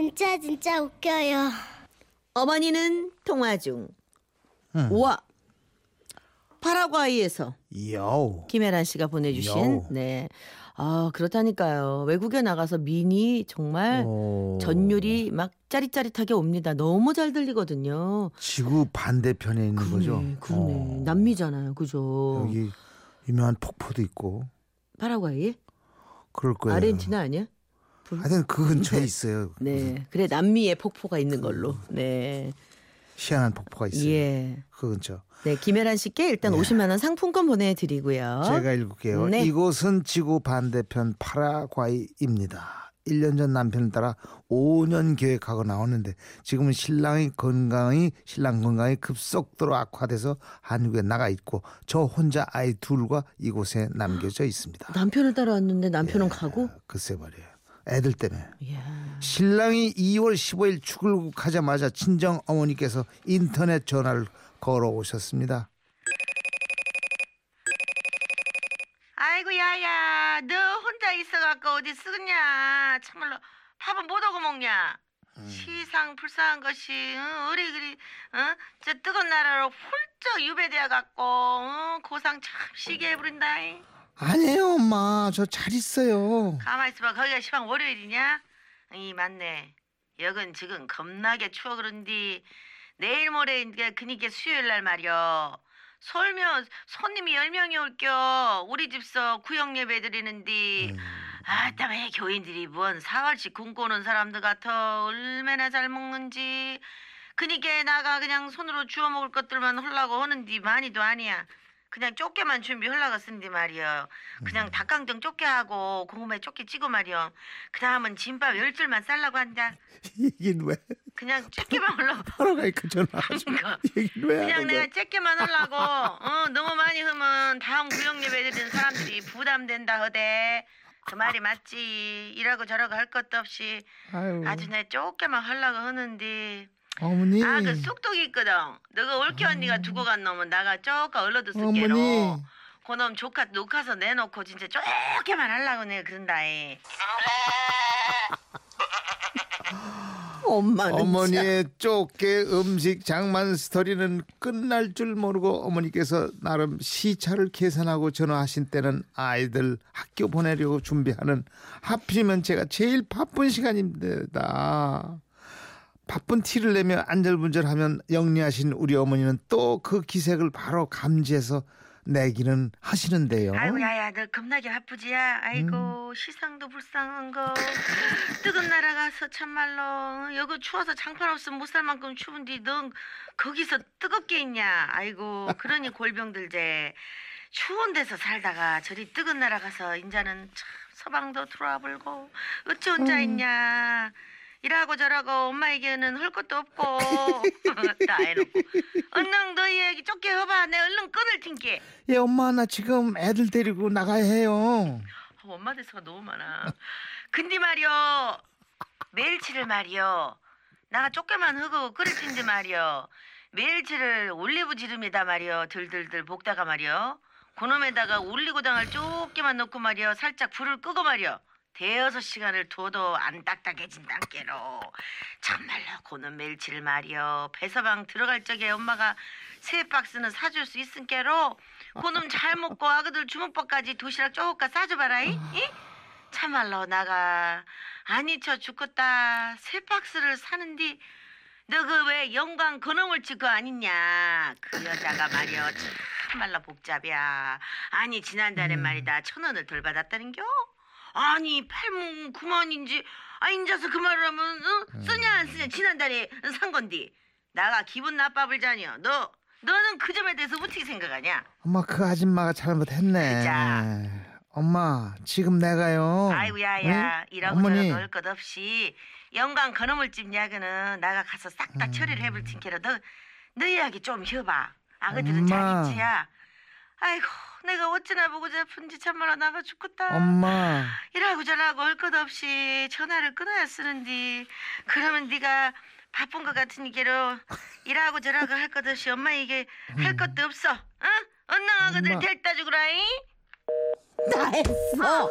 진짜 진짜 웃겨요. 어머니는 통화 중. 음. 우와. 파라과이에서 요. 김혜란 씨가 보내주신 요. 네. 아 그렇다니까요. 외국에 나가서 미니 정말 오. 전율이 막 짜릿짜릿하게 옵니다. 너무 잘 들리거든요. 지구 반대편에 있는 거죠. 그러네, 그러네. 어. 남미잖아요, 그죠? 여기 유명한 폭포도 있고 파라과이? 그럴 거예요. 아르헨티나 아니야? 하여튼 그 근처에 있어요. 네, 그래 남미에 폭포가 있는 걸로. 네, 희한한 폭포가 있어요. 예. 그 근처. 네, 김혜란 씨께 일단 50만 원 상품권 보내드리고요. 제가 읽을게요. 네. 이곳은 지구 반대편 파라과이입니다. 1년 전 남편을 따라 5년 계획하고 나왔는데 지금은 신랑이 건강이 신랑 건강이 급속도로 악화돼서 한국에 나가 있고 저 혼자 아이 둘과 이곳에 남겨져 있습니다. 남편을 따라왔는데 남편은 예. 가고? 글쎄 말이에요. 애들 때문에. 이야. 신랑이 2월 15일 출국하자마자 친정 어머니께서 인터넷 전화를 걸어오셨습니다. 아이고 야야 너 혼자 있어갖고 어디 쓰겠냐 참말로 밥은 못 하고 먹냐 시상 불쌍한 것이 응, 어리 그리 응? 저 뜨거운 나라로 훌쩍 유배되어 갖고 응? 고상 참 시게 해버린다 아니에요 엄마. 저 잘 있어요. 가만 있어봐. 거기가 시방 월요일이냐? 이 맞네. 여긴 지금 겁나게 추워 그런디. 내일 모레 이제 그니까 수요일 날 말이여. 설면 손님이 열 명이 올겨. 우리 집서 구역 예배 드리는디. 아따 왜 교인들이 뭔 사활씩 굶고 오는 사람들 같아. 얼마나 잘 먹는지. 그니까 나가 그냥 손으로 주워 먹을 것들만 헐라고 하는디. 많이도 아니야 그냥 쪼개만 준비하려고 쓴디 말이여 그냥 닭강정 쪼개 하고 고구마에 쪼개 찍어 말이여 그 다음은 진밥 열 줄만 쌀라고 한다. 이긴 왜? 그냥 쪼개만 하려고 바로가니까 전화하지 그러니까. 얘긴 왜 그냥 내가? 쬐게만 하려고 어, 너무 많이 하면 다음 구역 예배 드리는 사람들이 부담된다 허대. 그 말이 맞지. 이라고 저라고 할 것도 없이 아유, 아주 내 쪼개만 하려고 하는데 어머니. 아 그 쑥독이 있거든. 너가 올케 언니가 두고 간 놈은 나가 쪼까 얼러도 쓸게로. 어머니. 그놈 조카 녹화서 내놓고 진짜 쪼개만 하려고 내가 그런다이. 엄마는 진짜. 어머니의 좁게 음식 장만 스토리는 끝날 줄 모르고 어머니께서 나름 시차를 계산하고 전화하신 때는 아이들 학교 보내려고 준비하는 하필이면 제가 제일 바쁜 시간입니다. 바쁜 티를 내며 안절분절하면 영리하신 우리 어머니는 또 그 기색을 바로 감지해서 내기는 하시는데요. 아이고 야야 너 겁나게 바쁘지야? 아이고 시상도 불쌍한 거. 뜨거운 나라 가서 참말로 여기 추워서 장판 없으면 못 살 만큼 추운데 넌 거기서 뜨겁게 있냐? 아이고 그러니 골병 들제 추운 데서 살다가 저리 뜨거운 나라 가서 인자는 참 서방도 들어와 불고 어찌 혼자 있냐 이라고 저라고 엄마에게는 할 것도 없고 다 해놓고 얼른 너희 얘기 쫓게 해봐 내 얼른 끊을 텐게 예 엄마 나 지금 애들 데리고 나가야 해요. 어, 엄마 대사가 너무 많아. 근데 말이요. 멸치를 말이요. 나가 조금만 흙고 끓일 텐데 말이요. 멸치를 올리브 기름에다 말이요. 들들들 볶다가 말이요. 그놈에다가 올리고당을 조금만 넣고 말이요. 살짝 불을 끄고 말이요. 대여섯 시간을 둬도 안 딱딱해진 단계로. 참말로 고는 멸치를 말이요 배서방 들어갈 적에 엄마가 세 박스는 사줄 수 있은께로 그놈 잘 먹고 아그들 주먹밥까지 도시락 쪼까 싸줘봐라이 이? 참말로 나가. 아니 저 죽겠다. 세 박스를 사는디 너 그 왜 영광 그놈을 치고 아니냐? 그 여자가 말이여 참말로 복잡이야. 아니 지난달에 말이다. 천 원을 덜 받았다는겨 아니 팔문 구만인지 아 인자서 그 말을 하면 어? 쓰냐 안 쓰냐 지난달에 산 건디 나가 기분 나빠불 자니여 너 너는 그 점에 대해서 어떻게 생각하냐 엄마 그 아줌마가 잘못했네. 그자. 엄마 지금 내가요. 아이고 야야 응? 이러고. 저러고 할것 없이 영광 건어물집 야그는 나가 가서 싹다 음. 처리를 해볼 테니까 너, 너 이야기 좀 해봐 아그들은 엄마. 자기지야 아이고 내가 어찌나 보고 싶은지 참말로 나가 죽겠다 엄마 이라고 저라고 할 것 없이 전화를 끊어야 쓰는디 그러면 네가 바쁜 것 같으니까로 이라고 저라고 할 것 없이 엄마 이게 할 것도 없어 응? 언능 아그들 음. 엄마. 데려다 주거라잉 다 했어.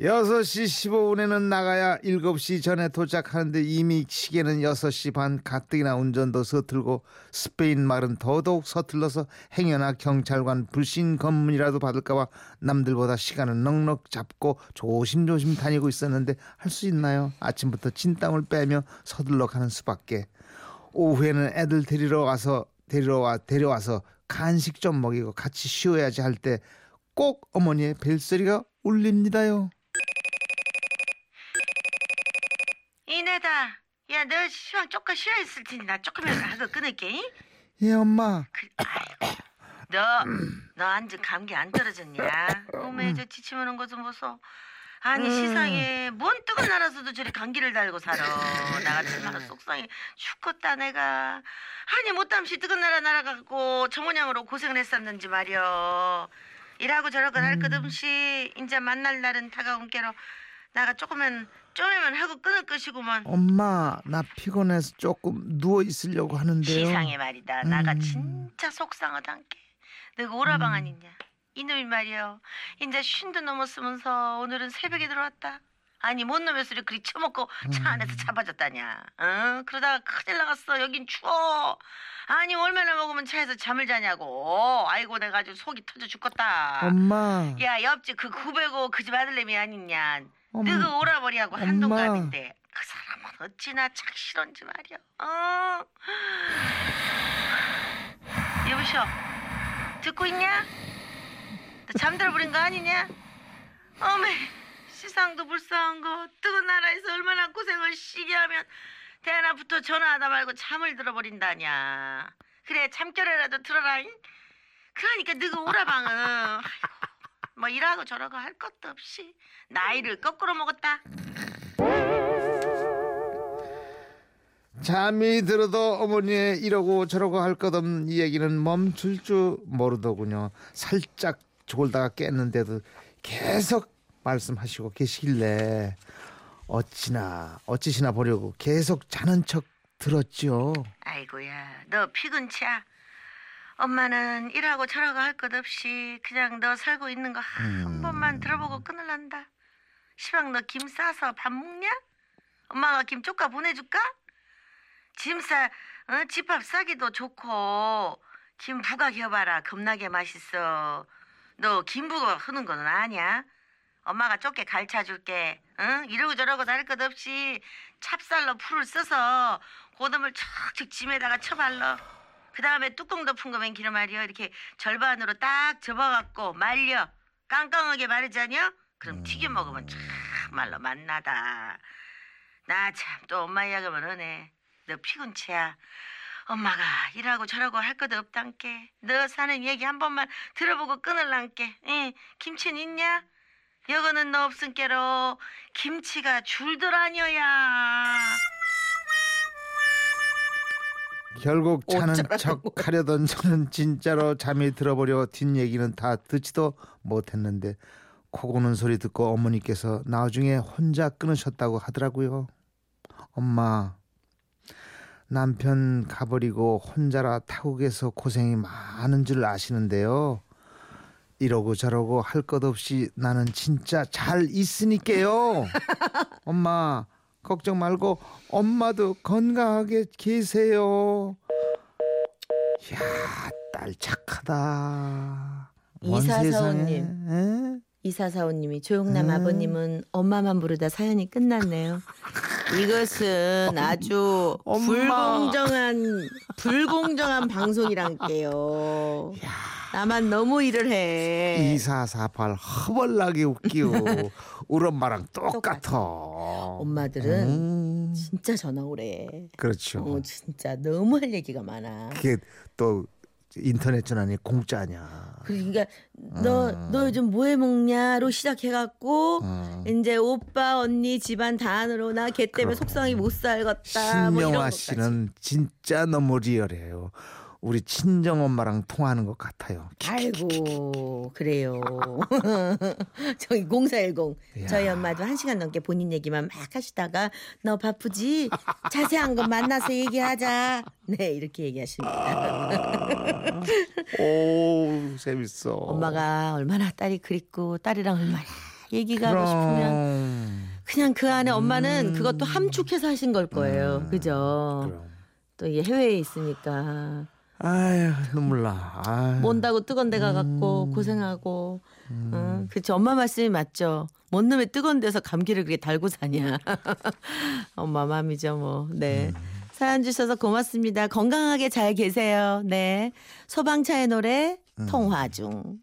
6시 15분에는 나가야 7시 전에 도착하는데 이미 시계는 6시 반 가뜩이나 운전도 서툴고 스페인 말은 더더욱 서툴러서 행여나 경찰관 불신 검문이라도 받을까봐 남들보다 시간을 넉넉 잡고 조심조심 다니고 있었는데 할 수 있나요? 아침부터 진땀을 빼며 서둘러 가는 수밖에 오후에는 애들 데리러 와서 데리러 와 데려와서 간식 좀 먹이고 같이 쉬어야지 할 때 꼭 어머니의 벨소리가 울립니다요. 내다. 야, 너 시방 조금 쉬어 있을 테니 나 조금이라도 하고 끊을게. 잉? 예 엄마. 그, 아이고. 너, 너 완전 감기 안 떨어졌냐? 어메, 저 지치면 것좀 보소. 아니, 세상에, 뭔 뜨거운 나라서도 저리 감기를 달고 살아. 나 같은 나라 속상해 죽겠다, 내가. 아니, 못담시 뜨거운 나라 날아가고 저 모양으로 고생을 했었는지 말이여. 일하고 저러고 할 것 없이, 이제 만날 날은 다가온 게로 나가 조금은, 좀이면 하고 끊을 것이구먼. 엄마 나 피곤해서 조금 누워 있으려고 하는데요. 세상에 말이다. 나가 음. 진짜 속상하단께. 너가 오라방 아니냐? 이놈이 말이여. 이제 쉰도 넘었으면서 오늘은 새벽에 들어왔다. 아니 뭔 놈의 소리 그리 처먹고 차 안에서 잡아졌다냐. 응? 그러다가 큰일 나갔어. 여긴 추워. 아니 얼마나 먹으면 차에서 잠을 자냐고. 아이고 내가 아주 속이 터져 죽겠다. 엄마. 야 옆집 그905그집 아들내미 아니냐. 너가 오라버리하고 엄마. 한동갑인데 그 사람은 어찌나 착실한지 말이야. 어? 여보시오. 듣고 있냐? 너 잠들어 버린 거 아니냐? 어메 시상도 불쌍한 거 뜨거운 나라에서 얼마나 고생을 시게 하면 대낮부터 전화하다 말고 잠을 들어버린다냐. 그래 잠결에라도 들어라잉. 그러니까 너가 오라방은 아이고 뭐 이러고 저러고 할 것도 없이 나이를 거꾸로 먹었다. 잠이 들어도 어머니의 이러고 저러고 할 것 없는 이 얘기는 멈출 줄 모르더군요. 살짝 졸다가 깼는데도 계속 말씀하시고 계시길래 어찌나 어찌시나 보려고 계속 자는 척 들었죠. 아이고야, 너 피근치야. 엄마는 일하고 저라고 할 것 없이 그냥 너 살고 있는 거한 번만 들어보고 끊을란다. 시방 너 김 싸서 밥 먹냐? 엄마가 김 쪼까 보내줄까? 짐 싸, 어? 집밥 싸기도 좋고 김 부각 해봐라. 겁나게 맛있어. 너 김 부각 하는 거는 아냐? 엄마가 좁게 가르쳐 줄게. 응? 이러고 저러고 다를 것 없이 찹쌀로 풀을 써서 고등을 척척 짐에다가 쳐발라. 그 다음에 뚜껑 덮은 거면 기름 말이요. 이렇게 절반으로 딱 접어갖고 말려. 깡깡하게 마르자냐? 그럼 튀겨 먹으면 참말로 맛나다. 나 참 또 엄마 이야기만 하네. 너 피곤치야. 엄마가 일하고 저라고 할 것도 없단께. 너 사는 얘기 한 번만 들어보고 끊을란께. 응, 김치는 있냐? 여거는 너 없은께로 김치가 줄더라녀야. 결국 어쩌라고. 척 하려던 저는 진짜로 잠이 들어버려 뒷얘기는 다 듣지도 못했는데 코 고는 소리 듣고 어머니께서 나중에 혼자 끊으셨다고 하더라고요. 엄마 남편 가버리고 혼자라 타국에서 고생이 많은 줄 아시는데요. 이러고 저러고 할 것 없이 나는 진짜 잘 있으니까요. 엄마 걱정 말고 엄마도 건강하게 계세요. 야, 딸 착하다. 에? 이사사오님이 조용남 음. 아버님은 엄마만 부르다 사연이 끝났네요. 이것은 아주 엄마. 불공정한 불공정한 방송이란게요. 나만 너무 일을 해. 이사사팔 허벌나게 웃기고 우리 엄마랑 똑같아. 엄마들은 음, 진짜 전화 오래. 그렇죠. 어, 진짜 너무 할 얘기가 많아. 그게 또 인터넷 전화니 공짜냐. 그러니까 너너 요즘 뭐 해 먹냐로 시작해갖고 어. 이제 오빠 언니 집안 다 안으로 나 걔 때문에 속상히 못 살겠다. 뭐 신명아 것까지. 씨는 진짜 너무 리얼해요. 우리 친정 엄마랑 통하는 것 같아요. 아이고 그래요. 저기 0410 저희 엄마도 한 시간 넘게 본인 얘기만 막 하시다가 너 바쁘지? 자세한 건 만나서 얘기하자. 네 이렇게 얘기하십니다. 오 재밌어. 엄마가 얼마나 딸이 그립고 딸이랑 얼마나 얘기가 하고 싶으면 그럼. 그냥 그 안에 엄마는 음. 그것도 함축해서 하신 걸 거예요. 그죠? 그럼. 또 이게 해외에 있으니까 아유 눈물 나. 아유. 몬다고 뜨건 데 가 갖고 음. 고생하고. 어, 그쵸. 엄마 말씀이 맞죠. 뭔 놈의 뜨거운 데서 감기를 그렇게 달고 사냐. 엄마 맘이죠, 뭐. 네. 사연 주셔서 고맙습니다. 건강하게 잘 계세요. 네. 소방차의 노래, 통화 중.